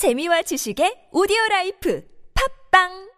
재미와 지식의 오디오 라이프. 팝빵!